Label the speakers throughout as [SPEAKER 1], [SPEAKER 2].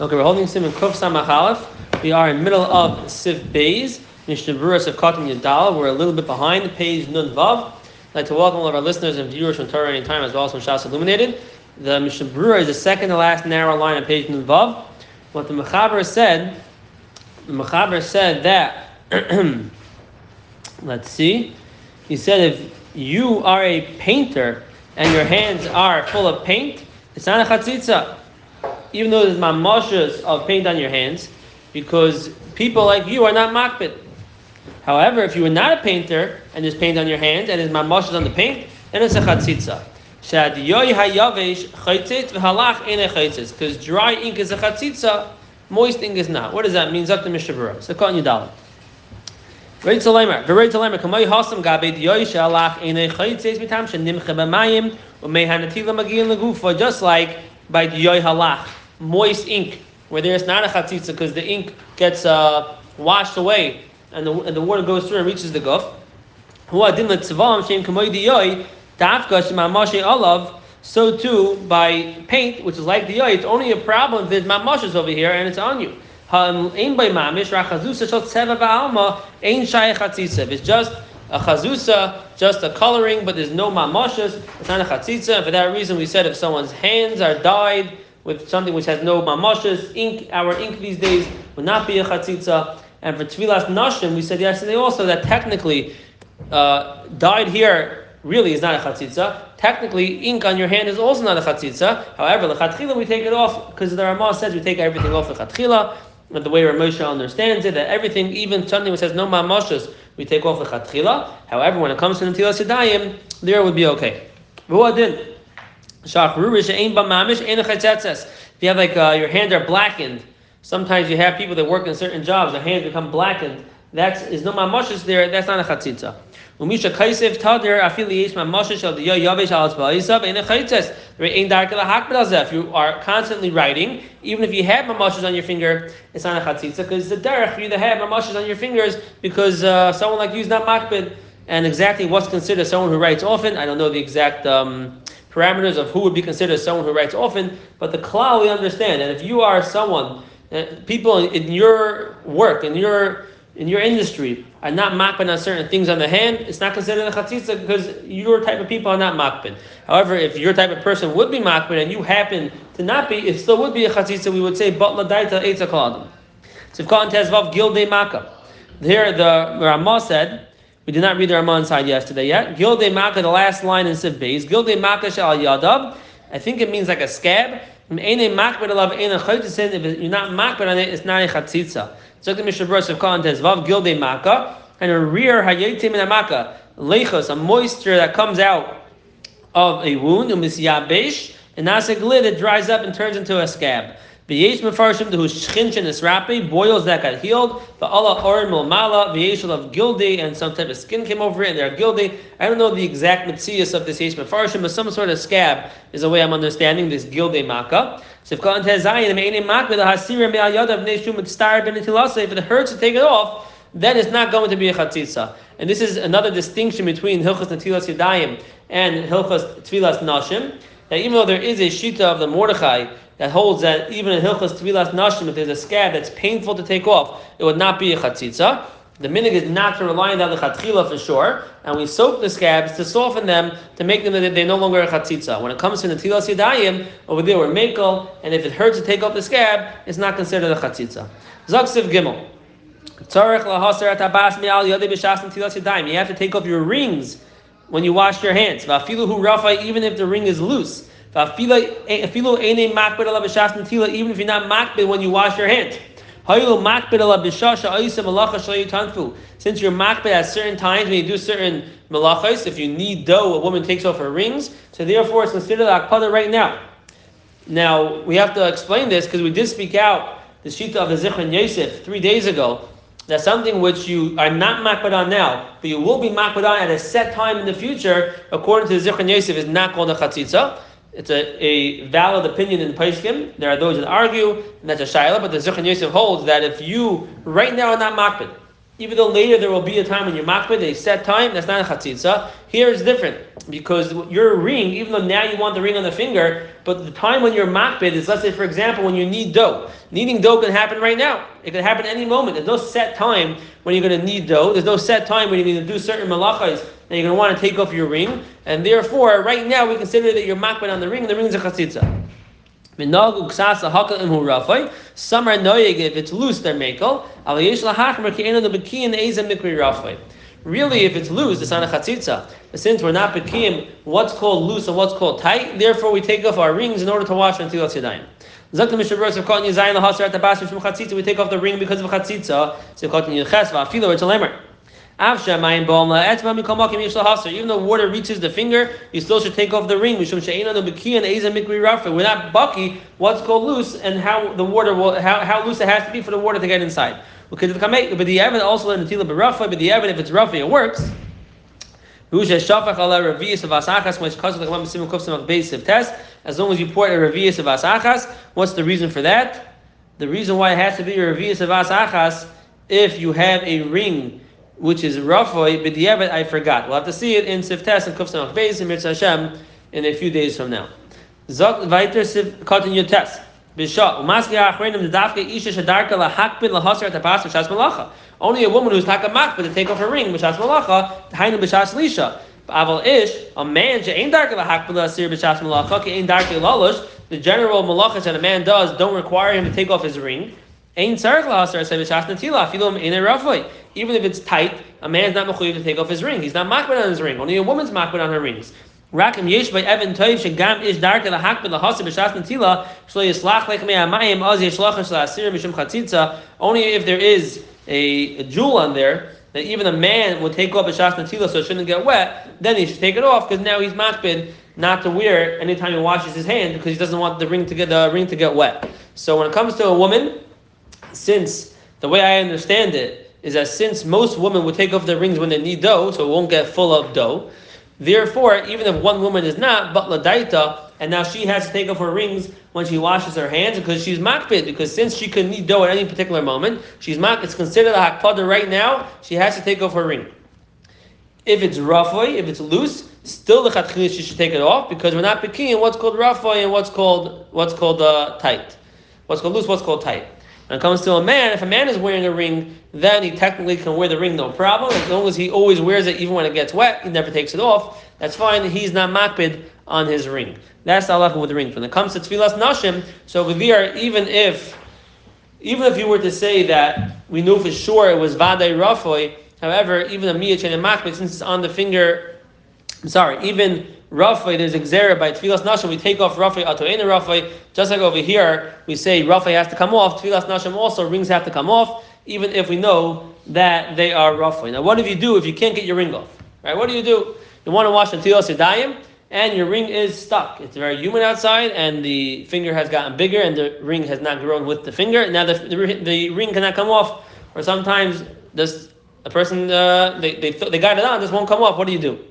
[SPEAKER 1] Okay, we're holding Simon Kuf Samachalef. We are in middle of Siv Bays, Mishnah Berurah of Katan. We're a little bit behind the page Nun Vav. I'd like to welcome all of our listeners and viewers from Torah Anytime as well as from Shas Illuminated. The Mishnah is the second to last narrow line on page Nun Vav. What the Mechaber said, the Mechaber said that, let's see, he said if you are a painter and your hands are full of paint, it's not a chatzitza even though there's mamashas of paint on your hands, because people like you are not makbid. However, if you are not a painter and there's paint on your hands and there's mamashas on the paint, then it's a chatzitza. Because dry ink is a chatzitza, moist ink is not. What does that mean? Zak the Mishnah Berurah. So call Yudalit. Reit Zalemer, Vereit Zalemer, Kamay Hasam Gabe Diyoy Shalach Ene Chayitzes Mitam Shenimche B'Mayim Umehanatila Magin Legufa, just like by Diyoy Halach moist ink, where there's not a chatzitza because the ink gets uh, washed away and the, and the water goes through and reaches the guf. So too by paint, which is like the yoy, it's only a problem if there's mamashes over here and it's on you. If it's just a chazusa, just a coloring, but there's no mamashas, it's not a chatzitza. For that reason, we said if someone's hands are dyed with something which has no mamashas, ink, our ink these days would not be a chatzitza. And for tvilas nashim, we said yesterday also that technically uh, dyed here really is not a chatzitza. Technically, ink on your hand is also not a chatzitza. However, the chatchila we take it off because the Ramah says we take everything off the chatchila. And the way Ramosha understands it, that everything, even something which has no mamashas, we take off the chatchila. However, when it comes to the tilas yadayim, there would be okay. If you have like uh, your hands are blackened, sometimes you have people that work in certain jobs, their hands become blackened. That's is no mamashis there. That's not a chatzitza. Umisha kaisev tadir afili yesh mamashis shel diya yavesh al tzbaisav in a chaitzes. There ain't dark If you are constantly writing, even if you have mamashis on your finger, it's not a chatzitza because the derech for you to have mamashis on your fingers because uh, someone like you is not makbid. And exactly what's considered someone who writes often, I don't know the exact. Um, parameters of who would be considered someone who writes often, but the klal we understand that if you are someone, uh, people in your work, in your in your industry are not makbin on certain things on the hand, it's not considered a chatzitza because your type of people are not makbin. However, if your type of person would be makbin and you happen to not be, it still would be a chatzitza. We would say but ladaita. So if Khan Tezvav Gilde Maka. Here the Ramah said we did not read the Ramah inside yesterday yet. Gilde Maka, the last line in Siv Beis. Gilde Maka shal yadab. I think it means like a scab. If you're not makbet on it, it's not a chatzitza. So the Mishnah Berurah of Khan Tezvav Gilde Maka and a rear hayetim in a maka lechos, a moisture that comes out of a wound, umisyabesh, and that's a glid that dries up and turns into a scab. V'yesh mefarshim whose shchinchin is rapi, boils that got healed. The Allah orin milmala, v'yesh of gildi, and some type of skin came over it, and they're gildi. I don't know the exact mitzias of this yesh mefarshim, but some sort of scab is the way I'm understanding this gildi makkah. So if God has zayin, me'enim makbeh, the mitztar ben if it hurts to take it off, then it's not going to be a chatzitza. And this is another distinction between Hilchas Natilas Yadayim and Hilchas Tvilas Nashim, that even though there is a shita of the Mordechai that holds that even in Hilchas Tvilas Nashim, if there's a scab that's painful to take off, it would not be a chatzitza. The minig is not to rely on the chatchila for sure, and we soak the scabs to soften them to make them that they're no longer a chatzitza. When it comes to the tilas yadayim, over there we're mekel, and if it hurts to take off the scab, it's not considered a chatzitza. Zaksiv gimel. You have to take off your rings when you wash your hands. Even if the ring is loose. Even if you're not makbid when you wash your hands. Since you're makbid at certain times when you do certain malachos, if you need dough, a woman takes off her rings. So therefore, it's considered akpada right now. Now we have to explain this because we did speak out the shita of the Zichron Yosef three days ago. That's something which you are not makbid on now, but you will be makbid on at a set time in the future, according to the Zichron Yosef, is not called a chatzitza. It's a, a valid opinion in Paishkim. There are those that argue, and that's a shaila, but the Zichron Yosef holds that if you right now are not makbid, even though later there will be a time when you're makbid, a set time, that's not a chatzitza. Here it's different because your ring, even though now you want the ring on the finger, but the time when you're makbid is, let's say, for example, when you need dough. Needing dough can happen right now. It can happen any moment. There's no set time when you're going to need dough. There's no set time when you're going to do certain malachas that you're going to want to take off your ring. And therefore, right now, we consider that you're makbid on the ring, the ring is a chatzitza. Some are noyeg if it's loose, they're makel. Really, if it's loose, it's not a chatzitza. Since we're not bekim what's called loose and what's called tight, therefore we take off our rings in order to wash until it's yadayim. We take off the ring because of Chatzitza. So Even though water reaches the finger, you still should take off the ring. We're not bucky what's called loose and how the water will how, how loose it has to be for the water to get inside. But the evidence also in the but the evidence if it's rough, it works. As long as you pour a revius of asachas, what's the reason for that? The reason why it has to be a revius of asachas if you have a ring which is Rafoi B'diavad, I forgot. We'll have to see it in Siftes and Kufsan Beis in Mitzvah Hashem in a few days from now. Zok Vaiter Sif Katan Yotes. Only a woman who's Takamak, but to take off her ring, B'Shas Malacha, Hainu B'Shas Lisha. Aval Ish, a man, She'ain Darka Lahakbid Lahasir B'Shas Malacha, Ke'ain Darka Lalosh, the general malachas that a man does don't require him to take off his ring. Even if it's tight, a man's not mechuyev to take off his ring. He's not makbid on his ring. Only a woman's makbid on her rings. Rakim yesh by Evan Toiv shegam ish darke lahakbid lahasar b'shas natila shlo yislach lech me'amayim oz yishlachah shel asir mishum chatzitza. Only if there is a, a jewel on there that even a man would take off a shas natila so it shouldn't get wet, then he should take it off because now he's makbid not to wear it anytime he washes his hand because he doesn't want the ring to get the ring to get wet. So when it comes to a woman since the way I understand it is that since most women would take off their rings when they need dough, so it won't get full of dough. Therefore, even if one woman is not, but ladaita, and now she has to take off her rings when she washes her hands because she's makbid, because since she could need dough at any particular moment, she's mak, it's considered a hakpada right now, she has to take off her ring. If it's rafoi, if it's loose, still the chatchilis she should take it off because we're not picking what's called rafoi and what's called what's called uh, tight. What's called loose, what's called tight. When it comes to a man, if a man is wearing a ring, then he technically can wear the ring no problem. As long as he always wears it, even when it gets wet, he never takes it off. That's fine. He's not makbid on his ring. That's the halacha with the ring. When it comes to tevilas nashim, so there, even if even if you were to say that we knew for sure it was vaday rafoy, however, even a miyach and makbid, since it's on the finger, Sorry, even Rafay, there's a xera by Tvilas Nashim, we take off Rafay, Atoena Rafay, just like over here, we say Rafay has to come off, Tvilas Nashim also, rings have to come off, even if we know that they are Rafay. Now, what do you do if you can't get your ring off? Right? What do you do? You want to wash until Yadayim, and your ring is stuck. It's very humid outside, and the finger has gotten bigger, and the ring has not grown with the finger. Now, the, the, the ring cannot come off, or sometimes this a person uh, they, they they got it on, this won't come off. What do you do?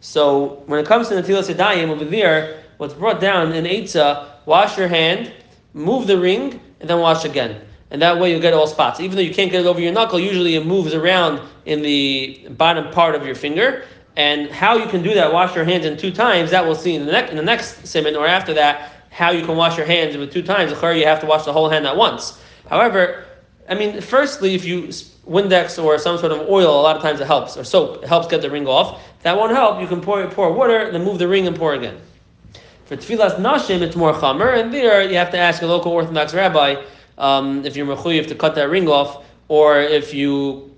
[SPEAKER 1] So when it comes to Natilas Yadayim over there, what's brought down in Eitzah, wash your hand, move the ring, and then wash again. And that way you'll get all spots. Even though you can't get it over your knuckle, usually it moves around in the bottom part of your finger. And how you can do that, wash your hands in two times, that we'll see in the, in the next simon or after that, how you can wash your hands with two times. You have to wash the whole hand at once. However, I mean, firstly, if you Windex or some sort of oil, a lot of times it helps, or soap, it helps get the ring off. If that won't help, you can pour, pour water, and then move the ring and pour again. For tevilas nashim, it's more chamer, and there you have to ask a local Orthodox rabbi um, if you're mechuyev to cut that ring off, or if you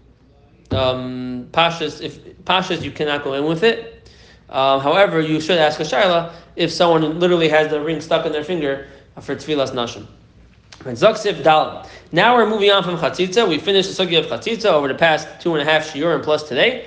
[SPEAKER 1] um, pashas, if pashas you cannot go in with it. Uh, however, you should ask a shaila if someone literally has the ring stuck in their finger for tevilas nashim. Now we're moving on from chatzitza. We finished the sugya of chatzitza over the past two and a half shiurim plus today.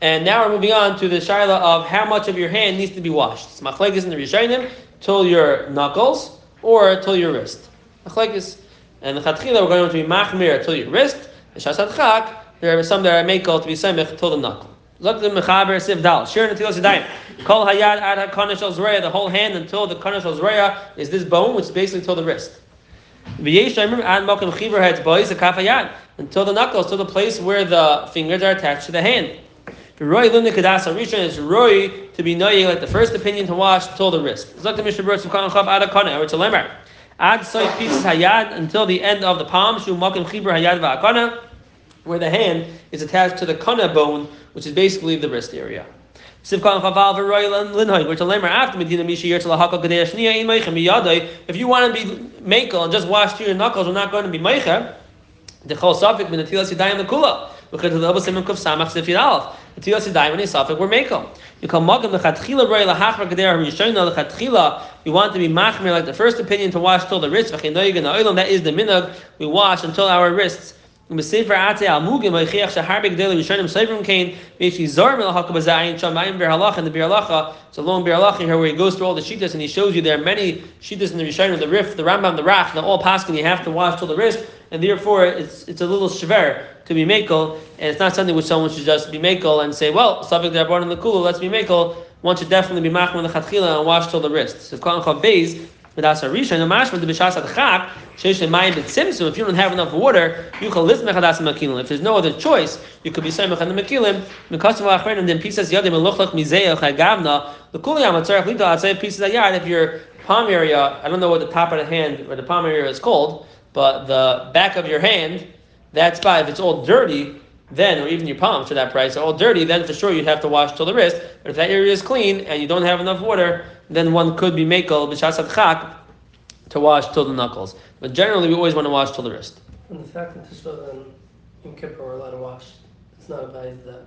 [SPEAKER 1] And now we're moving on to the shaila of how much of your hand needs to be washed. It's machlekes in the Rishayim till your knuckles or till your wrist. Machlekes. And the chatchila we're going to be machmir till your wrist. The shasat chak, there are some that are makel to be semich till the knuckle. Look at the mechaber siv dal. Shir natilas yadayim. Kol hayad ad hakonish al the whole hand until the konish al is this bone, which is basically till the wrist. Until the knuckles, to the place where the fingers are attached to the hand. Roy Rishon is Roy to be noye like the first opinion to wash till the wrist. Ad pieces hayad until the end of the palm. Where the hand is attached to the kana bone, which is basically the wrist area. Meichem. If you want to be makel and just wash your knuckles, we're not going to be meicher. The chol safik min atilas yadayim lekula. Because the level simon kuf samach sifir alf. Atilas yadayim when safik we're makel. You call magam lechatchila roy lahachra gader rishayna lechatchila. We want to be machmir like the first opinion to wash till the wrist. That is the minhag. We wash until our wrists. Halacha and the. So long Halacha here where he goes through all the shitas and he shows you there are many shitas in the Rishonim, the Rif, the Rambam, the Rach, the all paskin you have to wash till the wrist, and therefore it's it's a little shver to be makel, and it's not something which someone should just be makel and say, well, subject they're born in the kula, let's be makel. One should definitely be machman the chatchila and wash till the wrist. So Khan Chav Midas Harisha, no mashma the b'shas adchak, sheish lemayim b'tzimtzum, if you don't have enough water, you can list mechadas makilim. If there's no other choice, you could be saying mechan makilim, mekasav achrein, and then pieces yadim elochach mizeya chagavna, the kuliyam atzarech lito atzay pieces ayad, if your palm area, I don't know what the top of the hand, or the palm area is called, but the back of your hand, that's spot, if it's all dirty, then, or even your palms for that price, are all dirty, then for sure you'd have to wash till the wrist. But if that area is clean and you don't have enough water, then one could be makel b'shas chak to wash till the knuckles. But generally, we always want to wash till the wrist.
[SPEAKER 2] And the fact that Tisha B'av and Yom Kippur are allowed to wash, it's not advised that.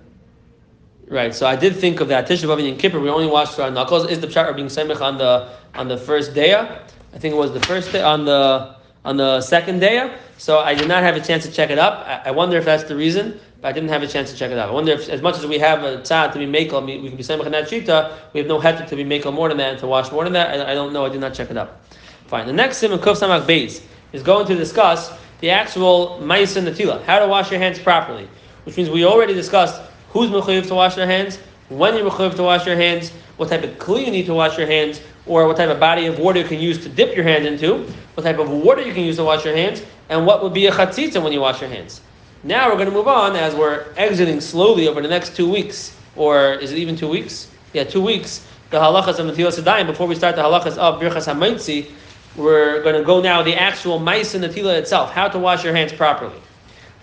[SPEAKER 1] Right. So I did think of that. Tisha B'av and Yom Kippur, we only wash to our knuckles. Is the pshat of being semich on the on the first day? I think it was the first day on the on the second day. So I did not have a chance to check it up. I, I wonder if that's the reason, but I didn't have a chance to check it out. I wonder if, as much as we have a tzad to be makel, we can be in that shita, we have no heter to be makel more than that and to wash more than that. I, I don't know. I did not check it up. Fine. The next sim Kuf Samak Beis is going to discuss the actual Maisa Natila, how to wash your hands properly, which means we already discussed who's mechayiv to wash their hands, when you're mechayiv to wash your hands, what type of kli you need to wash your hands, or what type of body of water you can use to dip your hand into, what type of water you can use to wash your hands, and what would be a chatzitza when you wash your hands. Now we're going to move on as we're exiting slowly over the next two weeks, or is it even two weeks? Yeah, two weeks. The halachas of Natilas Adayim. Before we start the halachas of Birchas Hamaitzi, we're going to go now the actual mice the tila itself, how to wash your hands properly.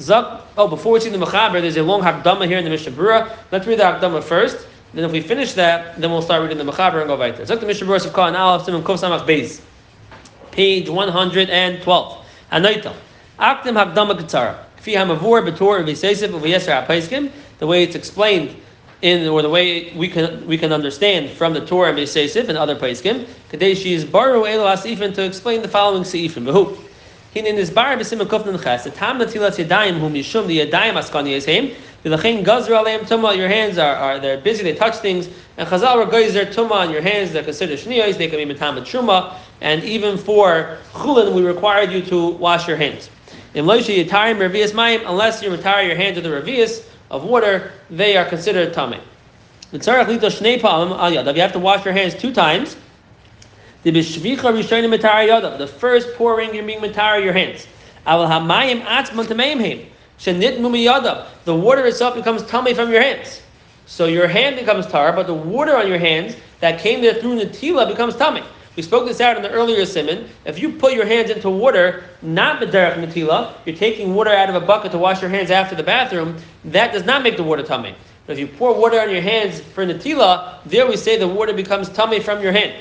[SPEAKER 1] Zak, oh, before we see the mechaber, there's a long hakdama here in the Mishnah Berurah. Let's read the hakdama first. Then if we finish that, then we'll start reading the mechaber and go right there. Zak the Mishnah Berurah of Khan Aleph Simon Kuf Samach Beis, page 112. Anoita. Akdim hakdama katzara. The way it's explained in or the way we can we can understand from the Torah and Seisif and other Paiskim, Kadeshi is Baru Elo Asifin to explain the following Seifim. Behu. Hin in this bar besim. The tam natilas yadayim whom yishum the yadayim askani is. The lachin gazra aleim tuma. Your hands are, are they're busy. They touch things. And chazal regoizer tuma on your hands. They're considered shniyos. They can be metamet truma. And even for chulin, we required you to wash your hands. Unless you retire your hands to the revius of water, they are considered tummy. You have to wash your hands two times. The first pouring, you're being matara your hands. The water itself becomes tummy from your hands. So your hand becomes tar, but the water on your hands that came there through the Natila becomes tummy. We spoke this out in the earlier simon. If you put your hands into water, not Mederach Natila, you're taking water out of a bucket to wash your hands after the bathroom, that does not make the water tummy. But if you pour water on your hands for Natila, there we say the water becomes tummy from your hand.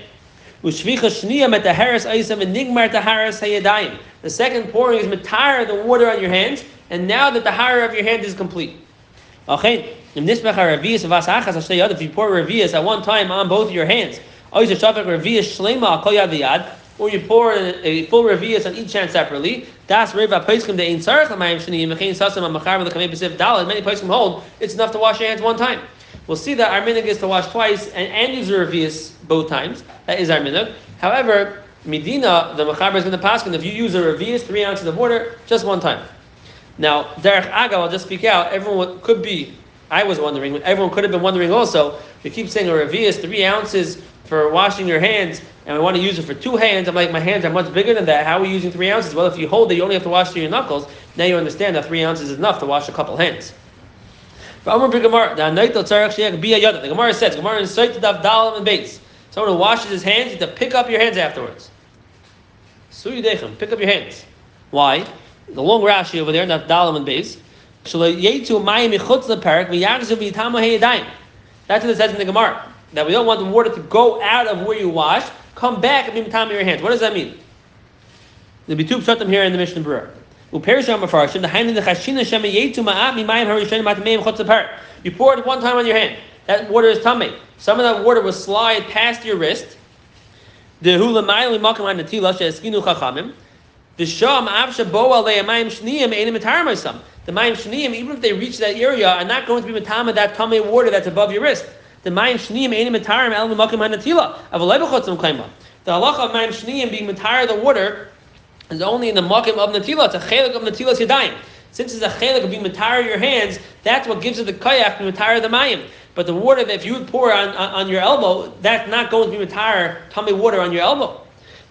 [SPEAKER 1] The second pouring is matire the water on your hands, and now that the higher of your hand is complete. If you pour revius at one time on both your hands, or you pour a full revius on each hand separately. Das reva poiskim de ein tzarech l'mayim shani yimachin sasam ha'machar v'lekamei b'sif dalad. Many poiskim hold it's enough to wash your hands one time. We'll see that our minhag is to wash twice and, and use the revius both times. That is our minhag. However, Medina, the mechaber is going to pass, and if you use a revius, three ounces of water, just one time. Now, Derech Aga, I'll just speak out. Everyone could be, I was wondering, everyone could have been wondering also. We keep saying a revius, three ounces for washing your hands and we want to use it for two hands, I'm like, my hands are much bigger than that. How are we using three ounces? Well, if you hold it, you only have to wash through your knuckles. Now you understand that three ounces is enough to wash a couple hands. The Gemara says, Gemara in Sait Dav Dalam and base. Someone who washes his hands, you have to pick up your hands afterwards. Suyudechem, pick up your hands. Why? The long Rashi over there, not Dalam and base. That's what it says in the Gemara. That we don't want the water to go out of where you wash, come back and be matama your hands. What does that mean? There'll be two pshatim here in the Mishnah Berurah. You pour it one time on your hand. That water is tummy. Some of that water will slide past your wrist. The The mayim shniyim, even if they reach that area, are not going to be matama that tummy water that's above your wrist. The mayim shniyim einim mitarim el l'makim hanatila. Avalei kaima. The halacha of mayim shniyim being mitar the water is only in the makim of natila. It's a chelik of natilas yadayim. Since it's a chelik of being mitar your hands, that's what gives it the kayak to mitar the mayim. But the water that if you would pour on, on, on your elbow, that's not going to be mitar tummy water on your elbow.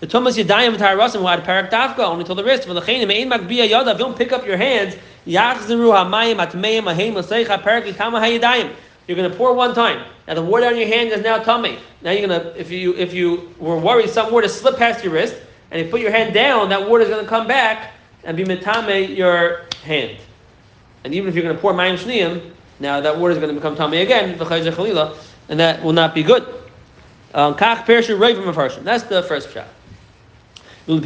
[SPEAKER 1] The Thomas Yadayim Mitar Rasim who had parak dafka only till the wrist. When the makbiya yada, if you don't pick up your hands, yachzeru hamayim atmeim aheim l'seicha parak itama hayadayim. You're going to pour one time. Now the water on your hand is now tummy. Now you're going to, if you if you were worried some water slip past your wrist, and you put your hand down, that water is going to come back and be mitame your hand. And even if you're going to pour mayim shniyim, now that water is going to become tummy again, and that will not be good. Um, That's the first shot. You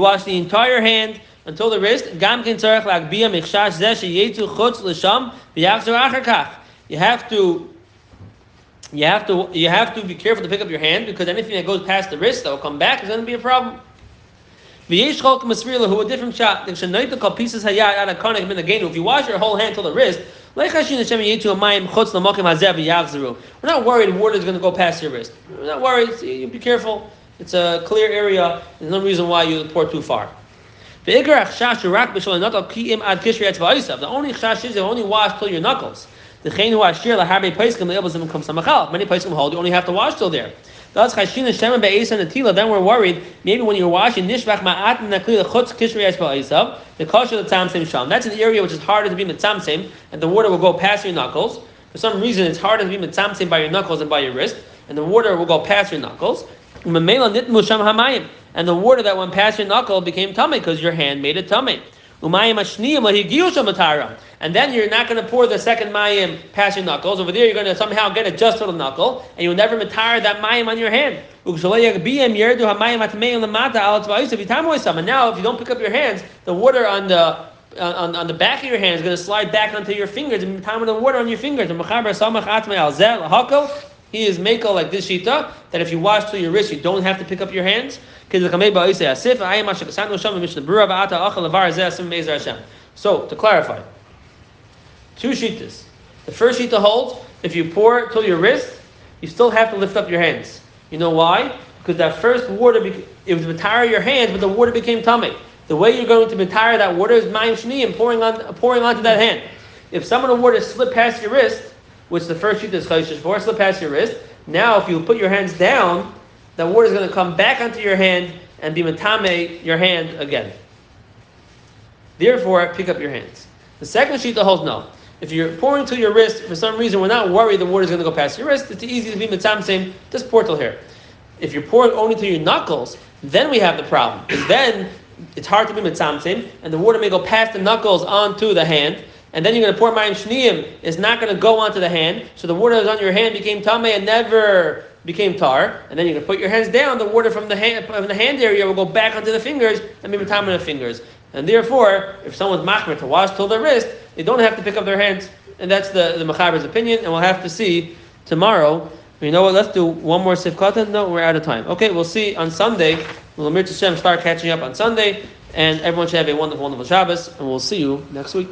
[SPEAKER 1] wash the entire hand until the wrist. Gam You have to you have to you have to be careful to pick up your hand because anything that goes past the wrist that will come back is going to be a problem. Who a different shot. Pieces If you wash your whole hand till the wrist, we're not worried water is going to go past your wrist. We're not worried. You be careful. It's a clear area. There's no reason why you pour too far. The only chash is you only wash till your knuckles. The chain who ashir laharbe paiskim le'elbazim comes samachal. Many paiskim hold you only have to wash till there. Thus chashina shemen be'esan atila. Then we're worried maybe when you're washing nishvach ma'at nakli lechutz kishri es ba'esav the kosher the tzamsim sham. That's an area which is harder to be mitzamsim, and the water will go past your knuckles. For some reason, it's harder to be mitzamsim by your knuckles than by your wrist, and the water will go past your knuckles. And the water that went past your knuckle became tummy because your hand made it tummy. And then you're not going to pour the second mayim past your knuckles. Over there, you're going to somehow get it just to the knuckle, and you'll never retire that mayim on your hand. And now, if you don't pick up your hands, the water on the uh, on, on the back of your hand is going to slide back onto your fingers and time with the water on your fingers. He is makel like this shita that if you wash to your wrist, you don't have to pick up your hands. So to clarify, two shitas. The first shita holds if you pour till your wrist, you still have to lift up your hands. You know why? Because that first water, it was matire your hands, but the water became tummy. The way you're going to matire that water is mayim shniyim, pouring on pouring onto that hand. If some of the water slip past your wrist, which the first shita is chayshish for, slip past your wrist. Now, if you put your hands down, that water is going to come back onto your hand and be matame your hand again. Therefore, pick up your hands. The second sheet holds no. If you're pouring to your wrist, for some reason we're not worried the water is going to go past your wrist, it's easy to be same. just pour till here. If you're pouring only to your knuckles, then we have the problem. Then it's hard to be same, and the water may go past the knuckles onto the hand, and then you're going to pour mayim shniyim, it's not going to go onto the hand, so the water that's on your hand became tameh and never became tar, and then you're going to put your hands down, the water from the hand, from the hand area will go back onto the fingers and be matama the fingers. And therefore, if someone's machmer to wash till their wrist, they don't have to pick up their hands. And that's the, the Machaber's opinion, and we'll have to see tomorrow. You know what? Let's do one more sifkatan. No, we're out of time. Okay, we'll see on Sunday. We'll start catching up on Sunday, and everyone should have a wonderful, wonderful Shabbos, and we'll see you next week.